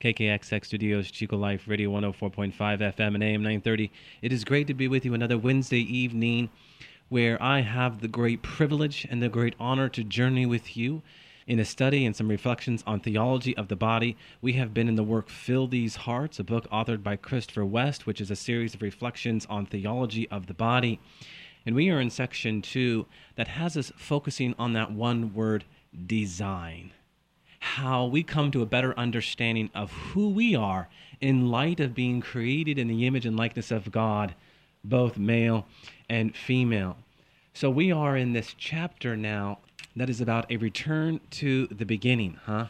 KKXX Studios, Chico Life Radio 104.5 FM and AM 930. It is great to be with you another Wednesday evening where I have the great privilege and the great honor to journey with you in a study and some reflections on theology of the body. We have been in the work Fill These Hearts, a book authored by Christopher West, which is a series of reflections on theology of the body. And we are in section two that has us focusing on that one word, design how we come to a better understanding of who we are in light of being created in the image and likeness of God, both male and female. So we are in this chapter now that is about a return to the beginning, huh?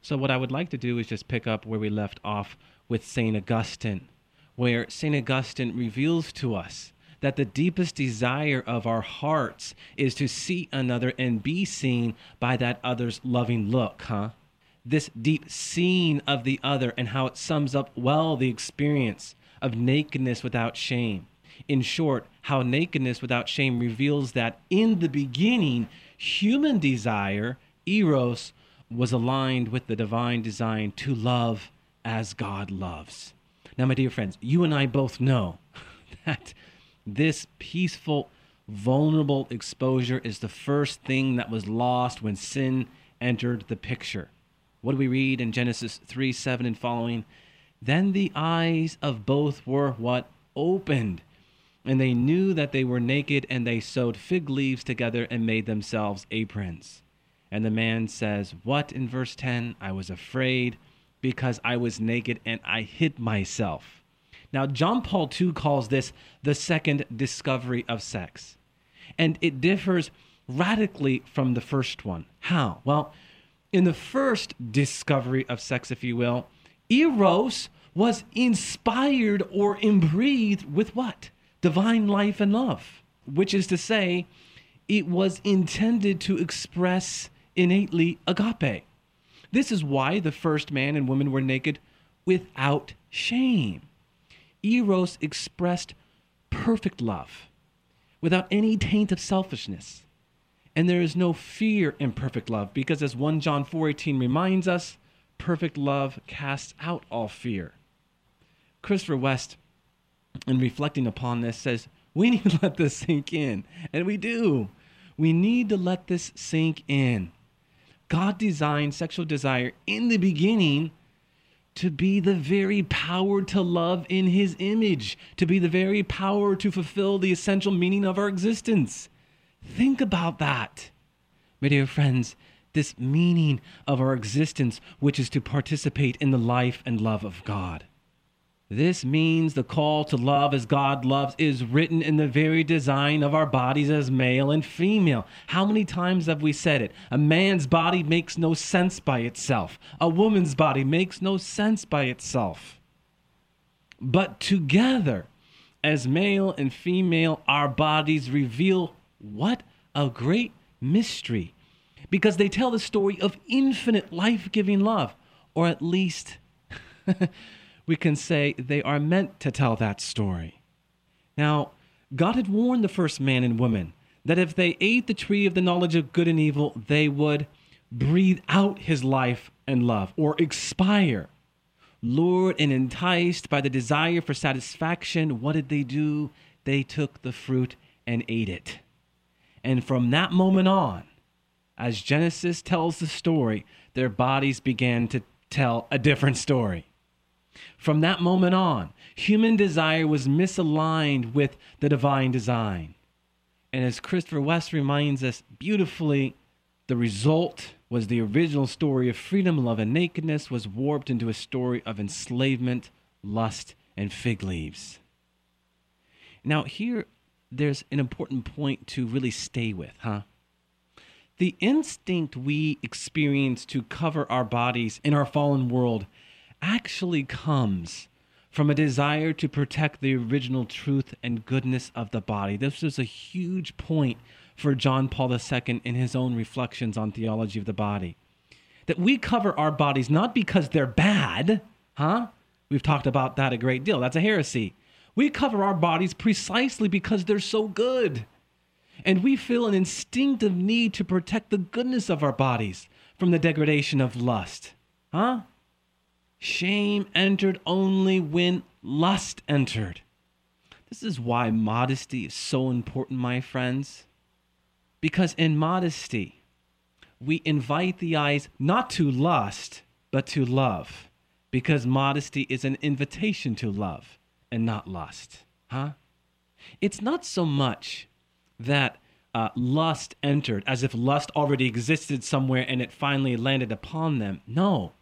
So what I would like to do is just pick up where we left off with St. Augustine, where St. Augustine reveals to us that the deepest desire of our hearts is to see another and be seen by that other's loving look, huh? This deep seeing of the other and how it sums up well the experience of nakedness without shame. In short, how nakedness without shame reveals that in the beginning, human desire, eros, was aligned with the divine design to love as God loves. Now, my dear friends, you and I both know that this peaceful, vulnerable exposure is the first thing that was lost when sin entered the picture. What do we read in Genesis 3 7 and following? Then the eyes of both were what? Opened. And they knew that they were naked, and they sewed fig leaves together and made themselves aprons. And the man says, What in verse 10? I was afraid because I was naked and I hid myself. Now, John Paul II calls this the second discovery of sex. And it differs radically from the first one. How? Well, in the first discovery of sex, if you will, Eros was inspired or imbreathed with what? Divine life and love, which is to say, it was intended to express innately agape. This is why the first man and woman were naked without shame. Eros expressed perfect love without any taint of selfishness. And there is no fear in perfect love because as 1 John 4:18 reminds us, perfect love casts out all fear. Christopher West in reflecting upon this says, we need to let this sink in. And we do. We need to let this sink in. God designed sexual desire in the beginning to be the very power to love in his image, to be the very power to fulfill the essential meaning of our existence. Think about that. My dear friends, this meaning of our existence, which is to participate in the life and love of God. This means the call to love as God loves is written in the very design of our bodies as male and female. How many times have we said it? A man's body makes no sense by itself, a woman's body makes no sense by itself. But together, as male and female, our bodies reveal what a great mystery because they tell the story of infinite life giving love, or at least. we can say they are meant to tell that story. Now, God had warned the first man and woman that if they ate the tree of the knowledge of good and evil, they would breathe out his life and love or expire. Lured and enticed by the desire for satisfaction, what did they do? They took the fruit and ate it. And from that moment on, as Genesis tells the story, their bodies began to tell a different story. From that moment on, human desire was misaligned with the divine design. And as Christopher West reminds us beautifully, the result was the original story of freedom, love, and nakedness was warped into a story of enslavement, lust, and fig leaves. Now, here, there's an important point to really stay with, huh? The instinct we experience to cover our bodies in our fallen world actually comes from a desire to protect the original truth and goodness of the body. This was a huge point for John Paul II in his own reflections on theology of the body. That we cover our bodies not because they're bad, huh? We've talked about that a great deal. That's a heresy. We cover our bodies precisely because they're so good. And we feel an instinctive need to protect the goodness of our bodies from the degradation of lust. Huh? Shame entered only when lust entered. This is why modesty is so important, my friends. Because in modesty, we invite the eyes not to lust, but to love. Because modesty is an invitation to love and not lust. Huh? It's not so much that uh, lust entered as if lust already existed somewhere and it finally landed upon them. No.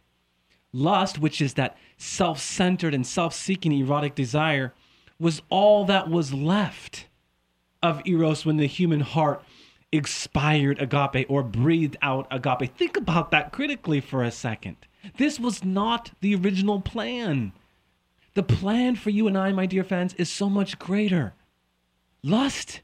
Lust, which is that self centered and self seeking erotic desire, was all that was left of Eros when the human heart expired agape or breathed out agape. Think about that critically for a second. This was not the original plan. The plan for you and I, my dear fans, is so much greater. Lust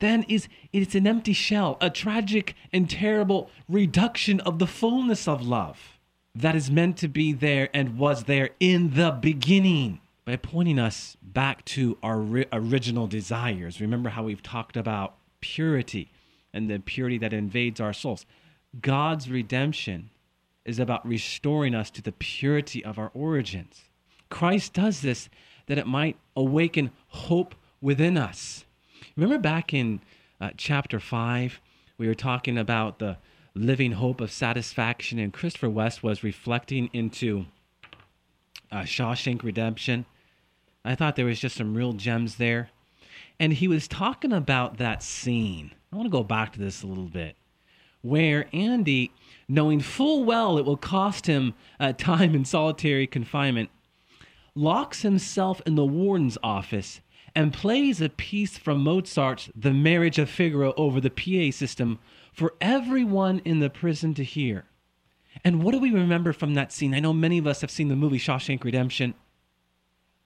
then is it's an empty shell, a tragic and terrible reduction of the fullness of love that is meant to be there and was there in the beginning by pointing us back to our ri- original desires. Remember how we've talked about purity and the purity that invades our souls. God's redemption is about restoring us to the purity of our origins. Christ does this that it might awaken hope within us. Remember back in uh, chapter 5, we were talking about the living hope of satisfaction, and Christopher West was reflecting into uh, Shawshank Redemption. I thought there was just some real gems there. And he was talking about that scene. I want to go back to this a little bit, where Andy, knowing full well it will cost him uh, time in solitary confinement, locks himself in the warden's office and plays a piece from Mozart's The Marriage of Figaro over the PA system for everyone in the prison to hear. And what do we remember from that scene? I know many of us have seen the movie Shawshank Redemption.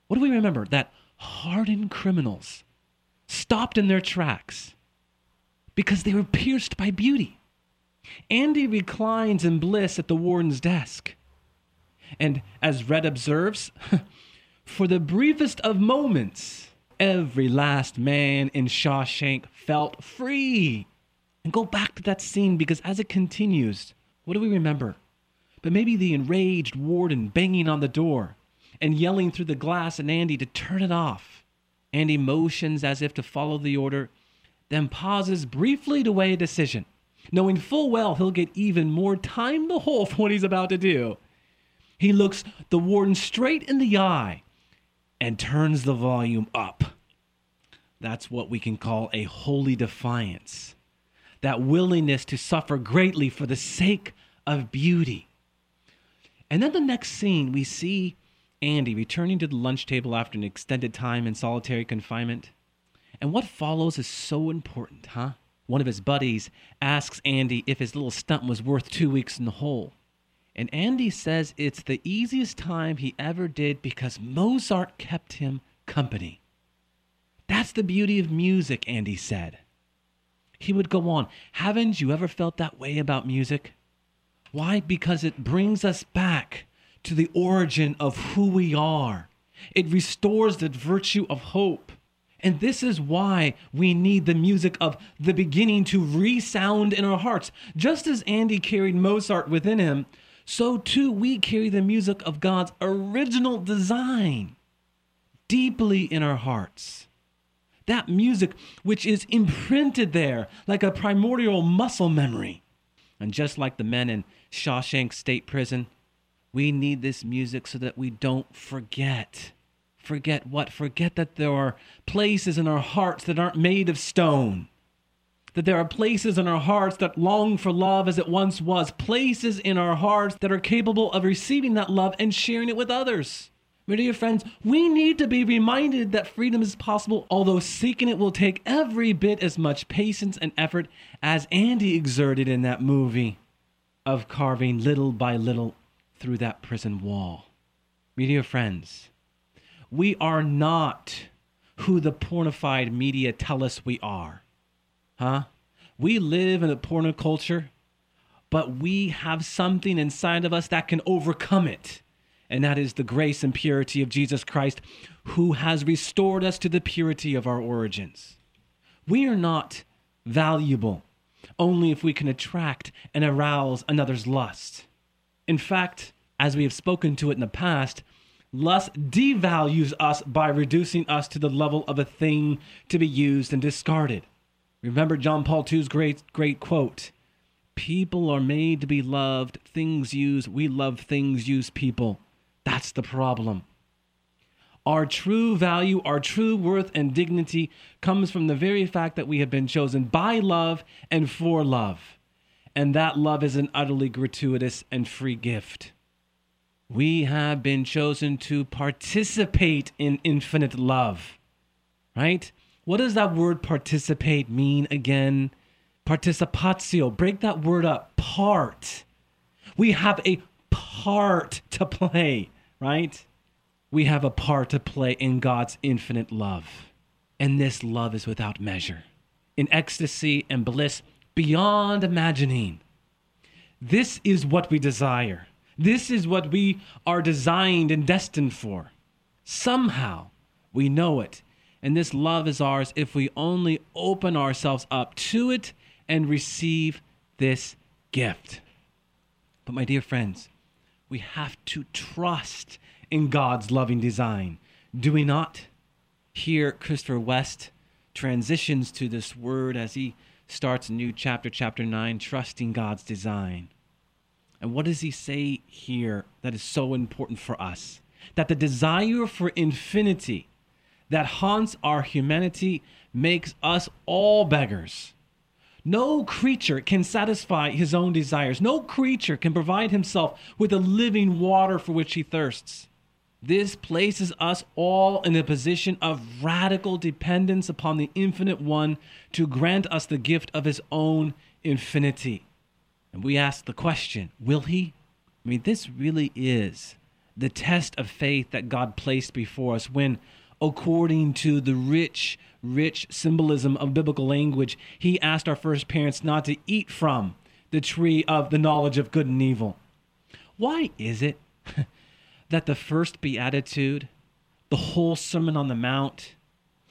What do we remember? That hardened criminals stopped in their tracks because they were pierced by beauty. Andy reclines in bliss at the warden's desk. And as Red observes, for the briefest of moments, every last man in Shawshank felt free and go back to that scene because as it continues, what do we remember? But maybe the enraged warden banging on the door and yelling through the glass at Andy to turn it off. Andy motions as if to follow the order, then pauses briefly to weigh a decision, knowing full well he'll get even more time the hole for what he's about to do. He looks the warden straight in the eye and turns the volume up. That's what we can call a holy defiance that willingness to suffer greatly for the sake of beauty. And then the next scene, we see Andy returning to the lunch table after an extended time in solitary confinement. And what follows is so important, huh? One of his buddies asks Andy if his little stunt was worth two weeks in the hole. And Andy says it's the easiest time he ever did because Mozart kept him company. That's the beauty of music, Andy said. He would go on. Haven't you ever felt that way about music? Why? Because it brings us back to the origin of who we are. It restores the virtue of hope. And this is why we need the music of the beginning to resound in our hearts. Just as Andy carried Mozart within him, so too we carry the music of God's original design deeply in our hearts. That music, which is imprinted there like a primordial muscle memory. And just like the men in Shawshank State Prison, we need this music so that we don't forget. Forget what? Forget that there are places in our hearts that aren't made of stone. That there are places in our hearts that long for love as it once was. Places in our hearts that are capable of receiving that love and sharing it with others. Dear friends, we need to be reminded that freedom is possible, although seeking it will take every bit as much patience and effort as Andy exerted in that movie of carving little by little through that prison wall. My dear friends, we are not who the pornified media tell us we are. Huh? We live in a porno culture, but we have something inside of us that can overcome it. And that is the grace and purity of Jesus Christ, who has restored us to the purity of our origins. We are not valuable only if we can attract and arouse another's lust. In fact, as we have spoken to it in the past, lust devalues us by reducing us to the level of a thing to be used and discarded. Remember John Paul II's great great quote. People are made to be loved, things use, we love things use people. That's the problem. Our true value, our true worth and dignity comes from the very fact that we have been chosen by love and for love. And that love is an utterly gratuitous and free gift. We have been chosen to participate in infinite love. Right? What does that word participate mean again? Participatio. Break that word up. Part. We have a part to play, right? we have a part to play in God's infinite love. And this love is without measure, in ecstasy and bliss beyond imagining. This is what we desire. This is what we are designed and destined for. Somehow we know it. And this love is ours if we only open ourselves up to it and receive this gift. But, my dear friends, we have to trust in God's loving design. Do we not? Here, Christopher West transitions to this word as he starts a new chapter, chapter 9, trusting God's design. And what does he say here that is so important for us? That the desire for infinity that haunts our humanity makes us all beggars. No creature can satisfy his own desires. No creature can provide himself with the living water for which he thirsts. This places us all in a position of radical dependence upon the infinite one to grant us the gift of his own infinity. And we ask the question will he? I mean, this really is the test of faith that God placed before us when, according to the rich, rich symbolism of biblical language, he asked our first parents not to eat from the tree of the knowledge of good and evil. Why is it? that the first beatitude, the whole Sermon on the Mount,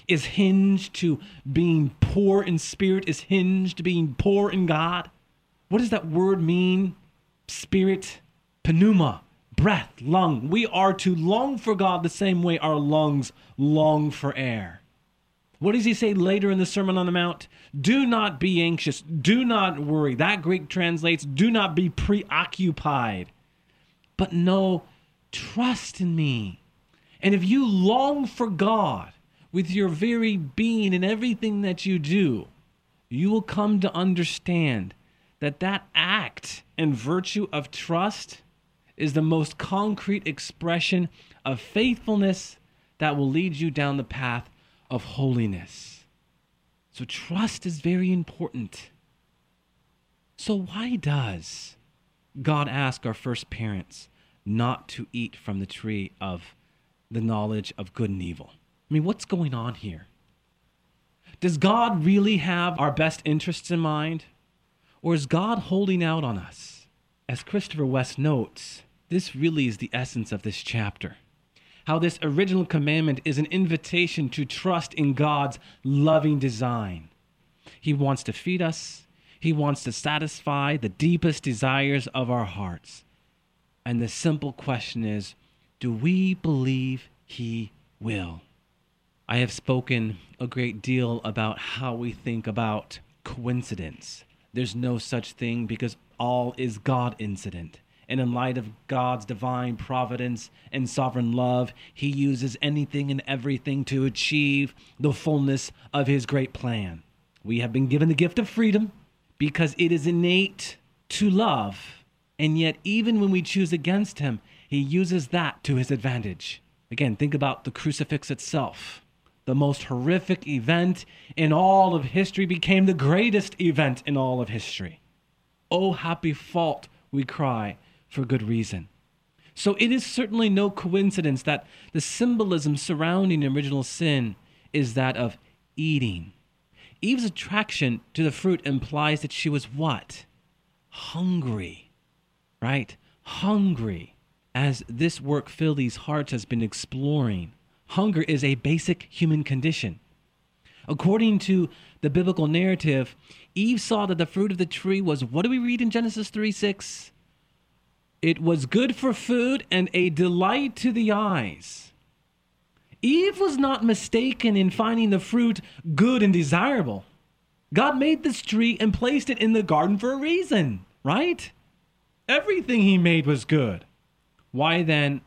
is hinged to being poor in spirit, is hinged to being poor in God? What does that word mean? Spirit, pneuma, breath, lung. We are to long for God the same way our lungs long for air. What does he say later in the Sermon on the Mount? Do not be anxious. Do not worry. That Greek translates, do not be preoccupied. But know Trust in me. And if you long for God with your very being and everything that you do, you will come to understand that that act and virtue of trust is the most concrete expression of faithfulness that will lead you down the path of holiness. So, trust is very important. So, why does God ask our first parents not to eat from the tree of the knowledge of good and evil. I mean, what's going on here? Does God really have our best interests in mind? Or is God holding out on us? As Christopher West notes, this really is the essence of this chapter. How this original commandment is an invitation to trust in God's loving design. He wants to feed us, He wants to satisfy the deepest desires of our hearts. And the simple question is do we believe he will? I have spoken a great deal about how we think about coincidence. There's no such thing because all is God incident. And in light of God's divine providence and sovereign love, he uses anything and everything to achieve the fullness of his great plan. We have been given the gift of freedom because it is innate to love and yet, even when we choose against him, he uses that to his advantage. Again, think about the crucifix itself. The most horrific event in all of history became the greatest event in all of history. Oh, happy fault, we cry, for good reason. So it is certainly no coincidence that the symbolism surrounding original sin is that of eating. Eve's attraction to the fruit implies that she was what? Hungry, right? Hungry. As this work, Fill These Hearts, has been exploring, hunger is a basic human condition. According to the biblical narrative, Eve saw that the fruit of the tree was, what do we read in Genesis 3 6? It was good for food and a delight to the eyes. Eve was not mistaken in finding the fruit good and desirable. God made this tree and placed it in the garden for a reason, right? Everything he made was good. Why then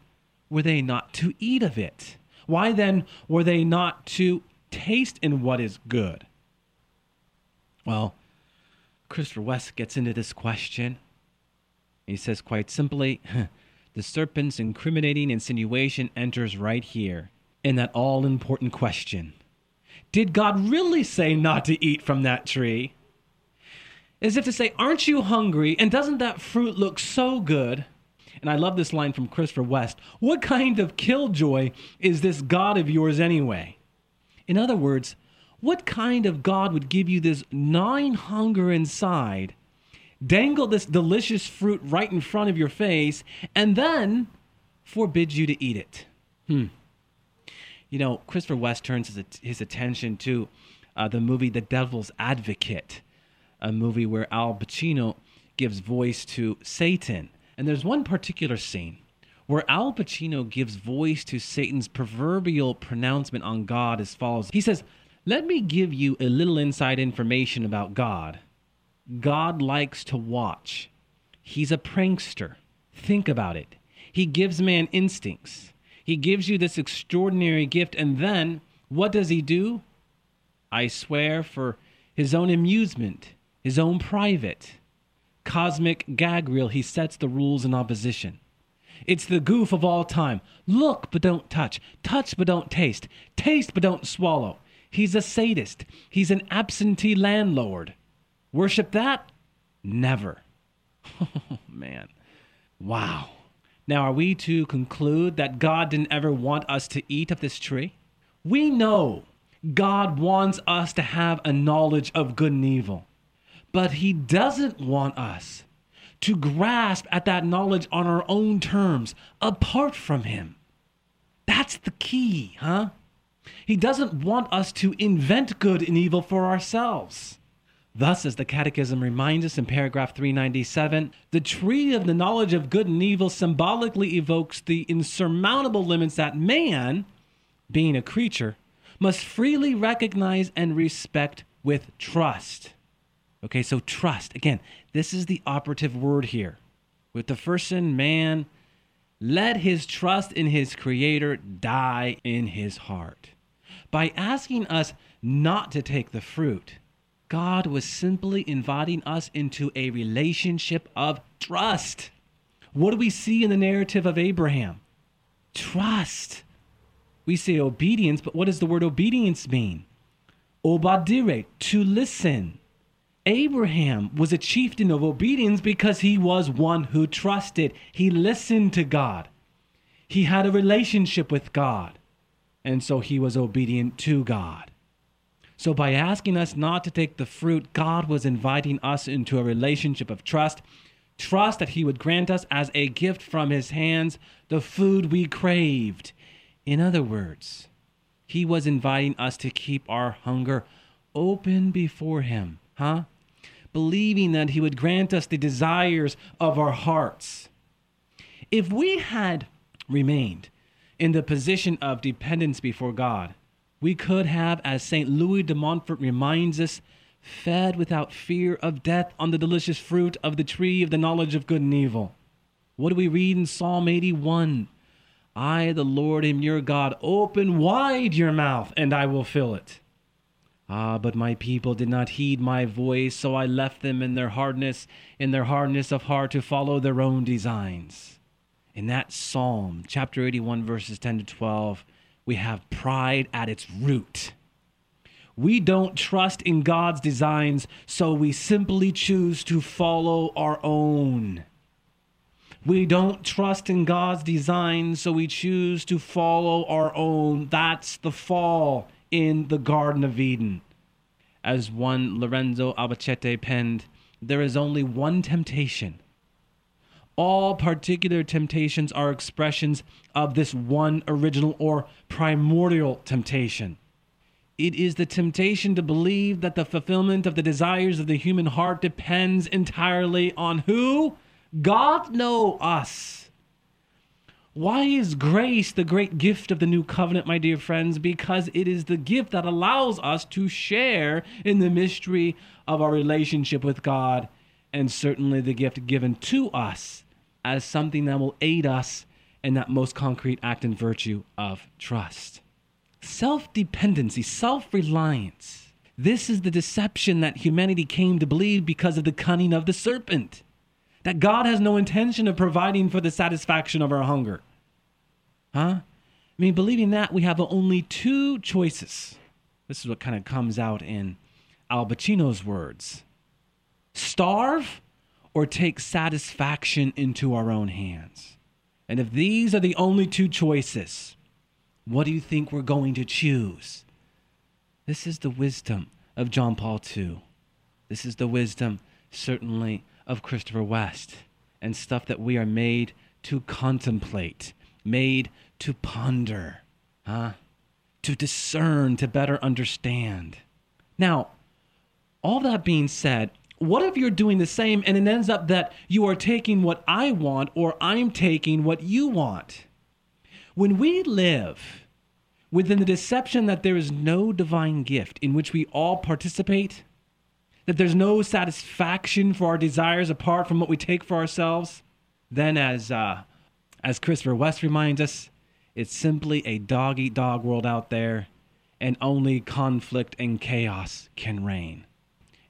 were they not to eat of it? Why then were they not to taste in what is good? Well, Christopher West gets into this question. He says quite simply the serpent's incriminating insinuation enters right here in that all important question Did God really say not to eat from that tree? As if to say, Aren't you hungry? And doesn't that fruit look so good? And I love this line from Christopher West What kind of killjoy is this God of yours anyway? In other words, what kind of God would give you this gnawing hunger inside, dangle this delicious fruit right in front of your face, and then forbid you to eat it? Hmm. You know, Christopher West turns his, his attention to uh, the movie The Devil's Advocate, a movie where Al Pacino gives voice to Satan. And there's one particular scene where Al Pacino gives voice to Satan's proverbial pronouncement on God as follows He says, let me give you a little inside information about God. God likes to watch. He's a prankster. Think about it. He gives man instincts. He gives you this extraordinary gift, and then what does he do? I swear, for his own amusement, his own private, cosmic gag reel, he sets the rules in opposition. It's the goof of all time. Look, but don't touch. Touch, but don't taste. Taste, but don't swallow. He's a sadist. He's an absentee landlord. Worship that? Never. Oh, man. Wow. Now, are we to conclude that God didn't ever want us to eat of this tree? We know God wants us to have a knowledge of good and evil, but He doesn't want us to grasp at that knowledge on our own terms, apart from Him. That's the key, huh? He doesn't want us to invent good and evil for ourselves. Thus, as the Catechism reminds us in paragraph 397, the tree of the knowledge of good and evil symbolically evokes the insurmountable limits that man, being a creature, must freely recognize and respect with trust. Okay, so trust. Again, this is the operative word here. With the first sin, man, let his trust in his Creator die in his heart. By asking us not to take the fruit, God was simply inviting us into a relationship of trust. What do we see in the narrative of Abraham? Trust. We say obedience, but what does the word obedience mean? Obadire, to listen. Abraham was a chieftain of obedience because he was one who trusted. He listened to God. He had a relationship with God and so he was obedient to God. So, by asking us not to take the fruit, God was inviting us into a relationship of trust. Trust that He would grant us as a gift from His hands the food we craved. In other words, He was inviting us to keep our hunger open before Him, huh? Believing that He would grant us the desires of our hearts. If we had remained in the position of dependence before God. We could have, as St. Louis de Montfort reminds us, fed without fear of death on the delicious fruit of the tree of the knowledge of good and evil. What do we read in Psalm 81? I, the Lord, am your God. Open wide your mouth, and I will fill it. Ah, but my people did not heed my voice, so I left them in their hardness, in their hardness of heart, to follow their own designs in that psalm, chapter 81, verses 10 to 12, we have pride at its root. We don't trust in God's designs, so we simply choose to follow our own. We don't trust in God's design, so we choose to follow our own. That's the fall in the Garden of Eden. As one Lorenzo Albacete penned, there is only one temptation. All particular temptations are expressions of this one original or primordial temptation. It is the temptation to believe that the fulfillment of the desires of the human heart depends entirely on who? God? know us. Why is grace the great gift of the new covenant, my dear friends? Because it is the gift that allows us to share in the mystery of our relationship with God, and certainly the gift given to us as something that will aid us in that most concrete act and virtue of trust self dependency, self reliance. This is the deception that humanity came to believe because of the cunning of the serpent. That God has no intention of providing for the satisfaction of our hunger. Huh? I mean, believing that, we have only two choices. This is what kind of comes out in Al Pacino's words starve or take satisfaction into our own hands. And if these are the only two choices, what do you think we're going to choose? This is the wisdom of John Paul II. This is the wisdom, certainly, of Christopher West and stuff that we are made to contemplate, made to ponder, huh? To discern, to better understand. Now, all that being said, what if you're doing the same and it ends up that you are taking what I want or I'm taking what you want? When we live within the deception that there is no divine gift in which we all participate, that there's no satisfaction for our desires apart from what we take for ourselves, then as uh, as Christopher West reminds us, it's simply a dog eat dog world out there, and only conflict and chaos can reign.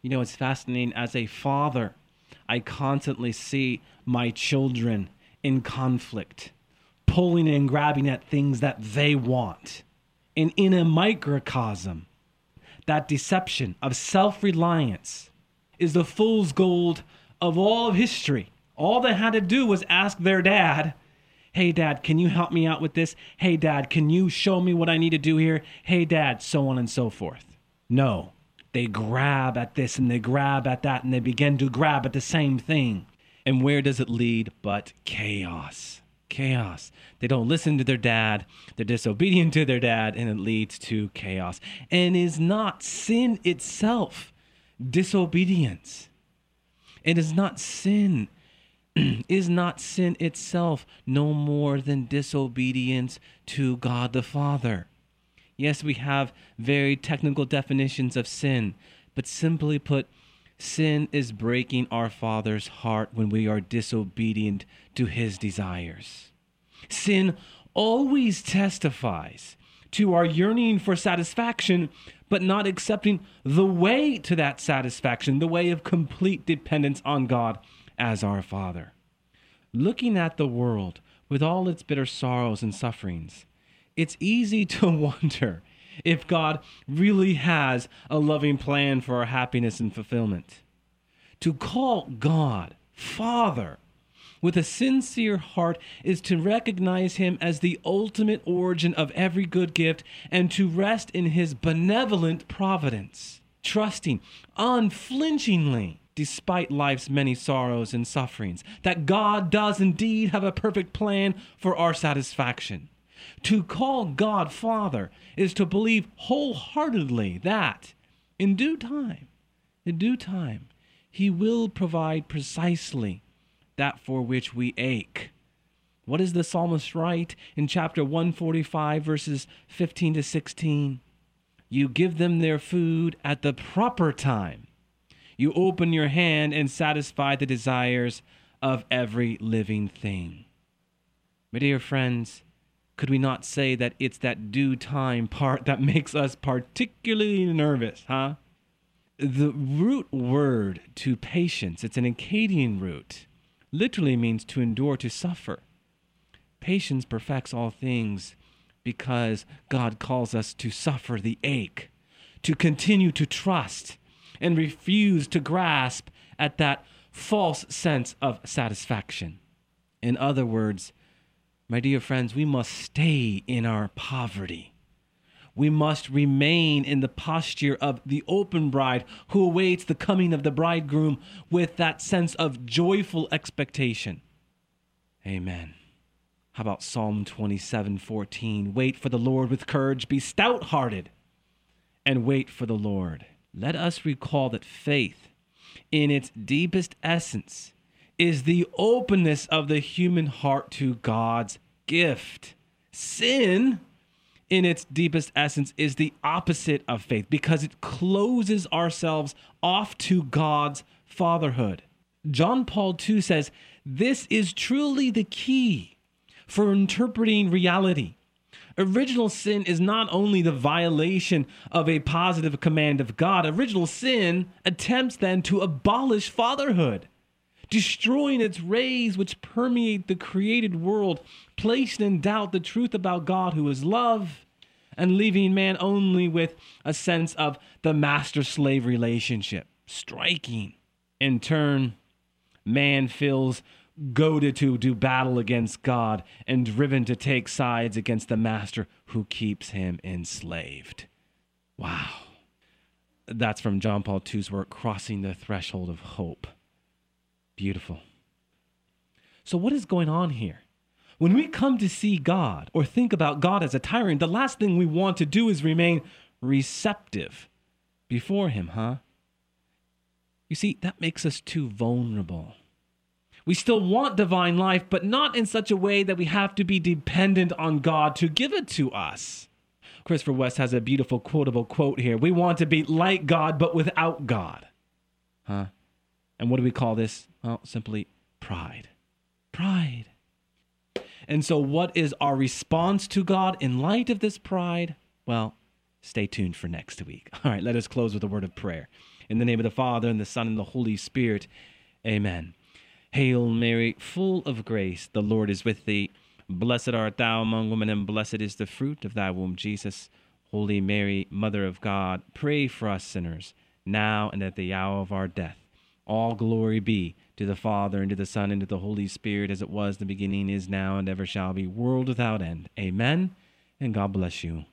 You know, it's fascinating. As a father, I constantly see my children in conflict pulling and grabbing at things that they want. And in a microcosm, that deception of self reliance is the fool's gold of all of history. All they had to do was ask their dad, Hey, dad, can you help me out with this? Hey, dad, can you show me what I need to do here? Hey, dad, so on and so forth. No, they grab at this and they grab at that and they begin to grab at the same thing. And where does it lead but chaos? chaos. They don't listen to their dad, they're disobedient to their dad, and it leads to chaos. And is not sin itself disobedience? It is not sin. is not sin itself no more than disobedience to God the Father? Yes, we have very technical definitions of sin, but simply put, Sin is breaking our Father's heart when we are disobedient to his desires. Sin always testifies to our yearning for satisfaction, but not accepting the way to that satisfaction, the way of complete dependence on God as our Father. Looking at the world with all its bitter sorrows and sufferings, it's easy to wonder if God really has a loving plan for our happiness and fulfillment. To call God Father with a sincere heart is to recognize Him as the ultimate origin of every good gift and to rest in His benevolent providence, trusting unflinchingly despite life's many sorrows and sufferings, that God does indeed have a perfect plan for our satisfaction. To call God Father is to believe wholeheartedly that in due time, in due time, He will provide precisely that for which we ache. What does the psalmist write in chapter 145, verses 15 to 16? You give them their food at the proper time. You open your hand and satisfy the desires of every living thing. My dear friends, could we not say that it's that due time part that makes us particularly nervous, huh? The root word to patience, it's an Akkadian root, literally means to endure, to suffer. Patience perfects all things because God calls us to suffer the ache, to continue to trust, and refuse to grasp at that false sense of satisfaction. In other words, my dear friends, we must stay in our poverty. We must remain in the posture of the open bride who awaits the coming of the bridegroom with that sense of joyful expectation. Amen. How about Psalm 27 14? Wait for the Lord with courage, be stout hearted, and wait for the Lord. Let us recall that faith, in its deepest essence, is the openness of the human heart to God's gift. Sin, in its deepest essence, is the opposite of faith because it closes ourselves off to God's fatherhood. John Paul II says, This is truly the key for interpreting reality. Original sin is not only the violation of a positive command of God, original sin attempts then to abolish fatherhood, destroying its rays which permeate the created world, placing in doubt the truth about God who is love, and leaving man only with a sense of the master slave relationship. Striking. In turn, man feels goaded to do battle against God and driven to take sides against the master who keeps him enslaved. Wow. That's from John Paul II's work, Crossing the Threshold of Hope. Beautiful. So, what is going on here? When we come to see God or think about God as a tyrant, the last thing we want to do is remain receptive before Him, huh? You see, that makes us too vulnerable. We still want divine life, but not in such a way that we have to be dependent on God to give it to us. Christopher West has a beautiful quotable quote here. We want to be like God, but without God. Huh? And what do we call this? Well, simply pride. Pride. And so, what is our response to God in light of this pride? Well, stay tuned for next week. All right, let us close with a word of prayer. In the name of the Father, and the Son, and the Holy Spirit, amen. Hail Mary, full of grace, the Lord is with thee. Blessed art thou among women, and blessed is the fruit of thy womb, Jesus. Holy Mary, Mother of God, pray for us sinners, now and at the hour of our death. All glory be to the Father, and to the Son, and to the Holy Spirit, as it was in the beginning, is now, and ever shall be, world without end. Amen. And God bless you.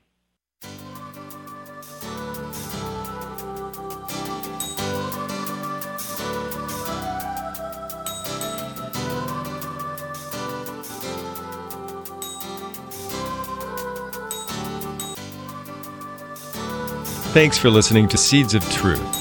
Thanks for listening to Seeds of Truth,